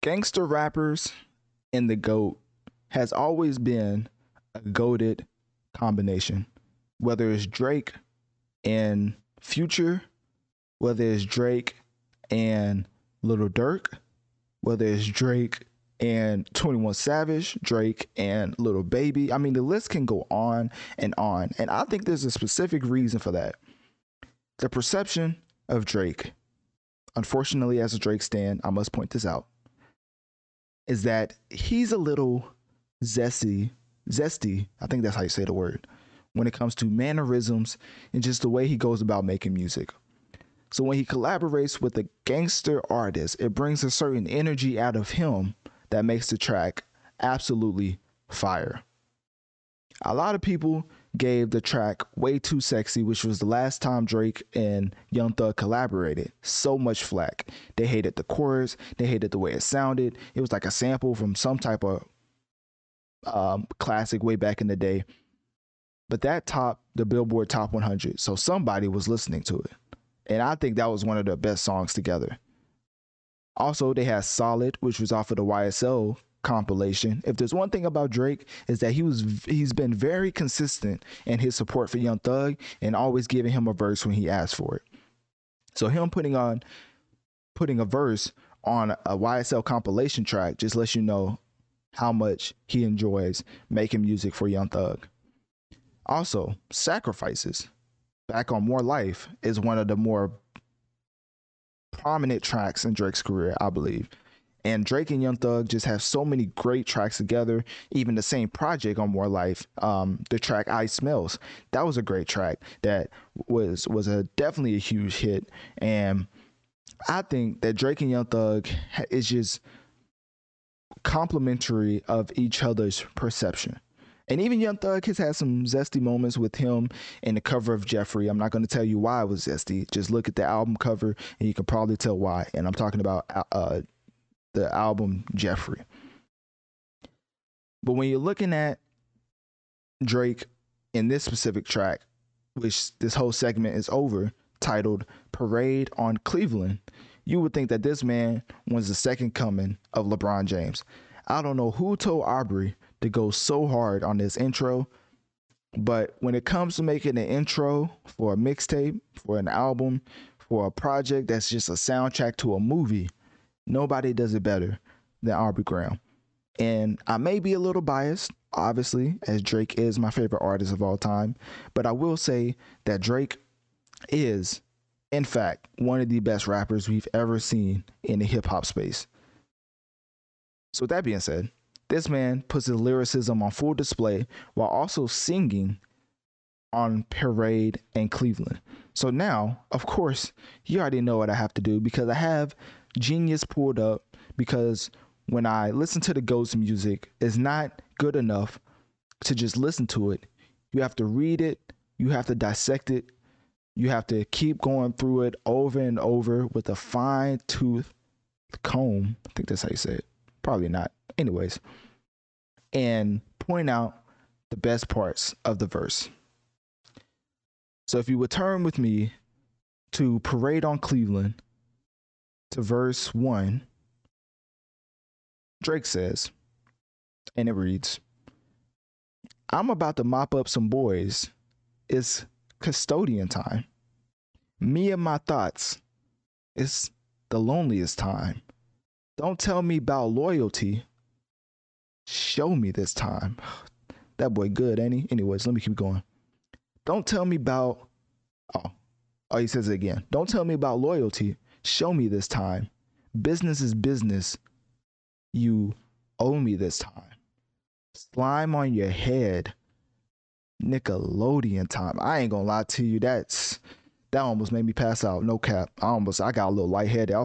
Gangster rappers and the GOAT has always been a goaded combination. Whether it's Drake and Future, whether it's Drake and Lil Durk, whether it's Drake and 21 Savage, Drake and Lil Baby. I mean, the list can go on and on. And I think there's a specific reason for that. The perception of Drake, unfortunately, as a Drake stan, I must point this out is that he's a little zesty, zesty. I think that's how you say the word when it comes to mannerisms and just the way he goes about making music. So when he collaborates with a gangster artist, it brings a certain energy out of him that makes the track absolutely fire. A lot of people gave the track Way 2 Sexy, which was the last time Drake and Young Thug collaborated, so much flack. They hated the chorus, they hated the way it sounded. It was like a sample from some type of um, classic way back in the day. But that topped the Billboard Top 100, so somebody was listening to it. And I think that was one of the best songs together. Also, they had Solid, which was off of the YSL compilation. If there's one thing about Drake is that he was he's been very consistent in his support for Young Thug and always giving him a verse when he asked for it. So him putting on putting a verse on a YSL compilation track just lets you know how much he enjoys making music for Young Thug. Also, Sacrifices back on More Life is one of the more prominent tracks in Drake's career, I believe. And Drake and Young Thug just have so many great tracks together. Even the same project on More Life, um, the track "Ice Melts," that was a great track. That was was a definitely a huge hit. And I think that Drake and Young Thug is just complimentary of each other's perception. And even Young Thug has had some zesty moments with him in the cover of Jeffery. I'm not going to tell you why it was zesty. Just look at the album cover and you can probably tell why. And I'm talking about uh, the album Jeffery. But when you're looking at Drake in this specific track, which this whole segment is over, titled Parade on Cleveland, you would think that this man was the second coming of LeBron James. I don't know who told Aubrey to go so hard on this intro, but when it comes to making an intro for a mixtape, for an album, for a project that's just a soundtrack to a movie, Nobody does it better than Aubrey Graham. And I may be a little biased, obviously, as Drake is my favorite artist of all time, but I will say that Drake is, in fact, one of the best rappers we've ever seen in the hip hop space. So, with that being said, this man puts his lyricism on full display while also singing on Parade on Cleveland. So now, of course, you already know what I have to do because I have Genius pulled up because when I listen to the Ghost music, it's not good enough to just listen to it. You have to read it, you have to dissect it, you have to keep going through it over and over with a fine tooth comb. I think that's how you say it. Probably not. Anyways, and point out the best parts of the verse. So if you would turn with me to Parade on Cleveland to verse 1, Drake says, and it reads, I'm about to mop up some boys. It's custodian time. Me and my thoughts. It's the loneliest time. Don't tell me about loyalty. Show me this time. That boy good, ain't he? Anyways, let me keep going. Don't tell me about oh oh he says it again. Don't tell me about loyalty. Show me this time. Business is business. You owe me this time. Slime on your head. Nickelodeon time. I ain't gonna lie to you. That's that almost made me pass out. No cap. I almost I got a little lightheaded. I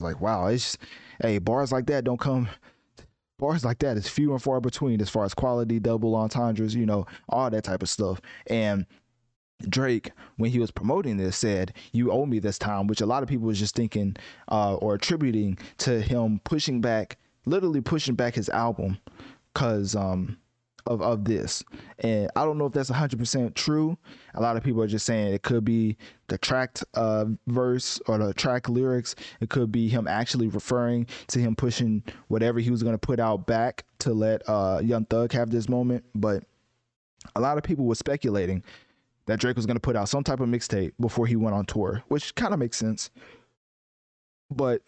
Like wow it's hey bars like that don't come bars like that is few and far between as far as quality double entendres you know all that type of stuff. And Drake, when he was promoting this, said, "You owe me this time," which a lot of people was just thinking uh, or attributing to him pushing back, literally pushing back his album, cause um, of of this. And I don't know if that's 100% true. A lot of people are just saying it could be the tracked uh, verse or the track lyrics. It could be him actually referring to him pushing whatever he was going to put out back to let uh, Young Thug have this moment. But a lot of people were speculating that Drake was going to put out some type of mixtape before he went on tour, which kind of makes sense. But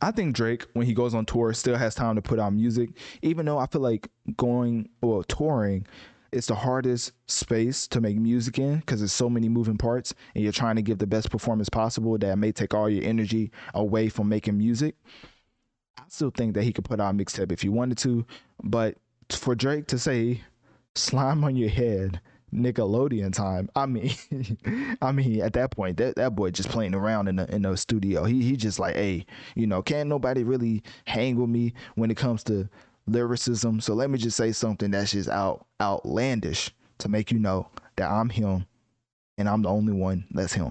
I think Drake, when he goes on tour, still has time to put out music. Even though I feel like going or touring it's the hardest space to make music in because there's so many moving parts and you're trying to give the best performance possible that may take all your energy away from making music. I still think that he could put out a mixtape if he wanted to, but for Drake to say slime on your head Nickelodeon time. I mean, I mean, at that point, that, that boy just playing around in the in the studio. He he just like, hey, you know, can't nobody really hang with me when it comes to lyricism. So let me just say something that's just out outlandish to make you know that I'm him, and I'm the only one that's him.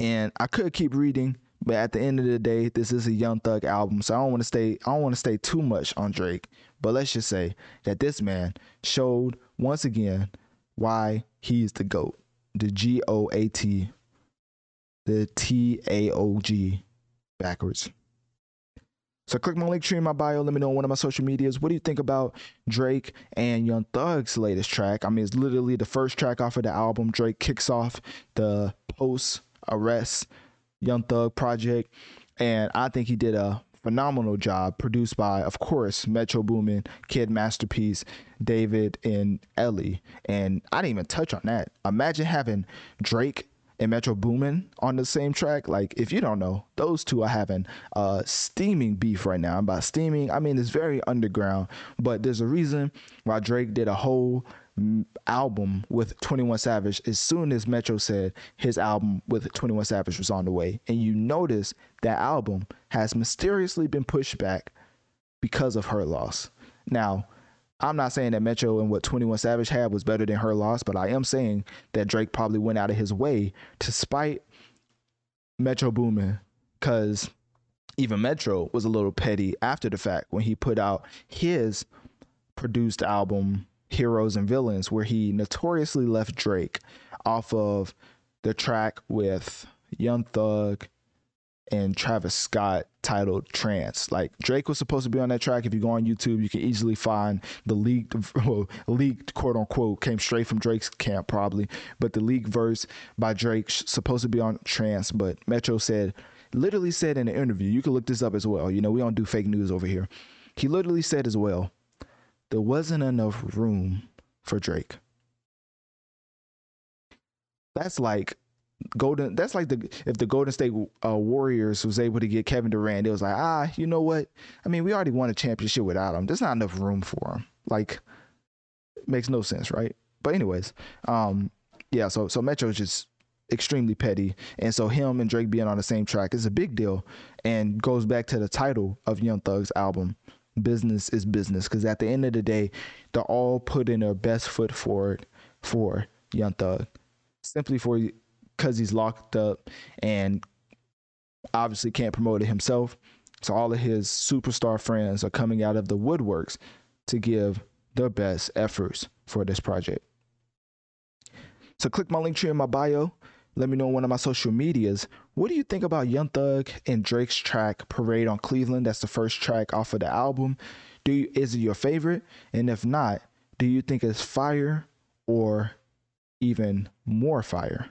And I could keep reading, but at the end of the day, this is a Young Thug album, so I don't want to stay. I don't want to stay too much on Drake. But let's just say that this man showed once again why he is the GOAT. The G O A T, the T A O G backwards. So click my link tree in my bio. Let me know on one of my social medias. What do you think about Drake and Young Thug's latest track? I mean, it's literally the first track off of the album. Drake kicks off the post arrest Young Thug project. And I think he did a phenomenal job produced by, of course, Metro Boomin, Kid Masterpiece, David, and Ellie. And I didn't even touch on that. Imagine having Drake and Metro Boomin on the same track. Like, if you don't know, those two are having uh steaming beef right now. And by steaming, I mean it's very underground, but there's a reason why Drake did a whole album with 21 Savage as soon as Metro said his album with 21 Savage was on the way. And you notice that album has mysteriously been pushed back because of her loss. Now, I'm not saying that Metro and what 21 Savage had was better than her loss, but I am saying that Drake probably went out of his way to spite Metro Boomin because even Metro was a little petty after the fact when he put out his produced album Heroes and Villains, where he notoriously left Drake off of the track with Young Thug and Travis Scott titled Trance. Like Drake was supposed to be on that track. If you go on YouTube, you can easily find the leaked, well, leaked quote unquote, came straight from Drake's camp probably, but the leaked verse by Drake supposed to be on Trance. But Metro said, literally said in an interview, you can look this up as well. You know, we don't do fake news over here. He literally said as well, there wasn't enough room for Drake. That's like Golden. That's like the if the Golden State uh, Warriors was able to get Kevin Durant, it was like ah, you know what? I mean, we already won a championship without him. There's not enough room for him. Like, makes no sense, right? But anyways, um, yeah. So so Metro is just extremely petty, and so him and Drake being on the same track is a big deal, and goes back to the title of Young Thug's album. Business is business, because at the end of the day, they're all putting their best foot forward for Young Thug, simply for because he's locked up and obviously can't promote it himself. So all of his superstar friends are coming out of the woodworks to give their best efforts for this project. So click my link tree in my bio. Let me know on one of my social medias. What do you think about Young Thug and Drake's track Parade on Cleveland? That's the first track off of the album. Do you, is it your favorite? And if not, do you think it's fire or even more fire?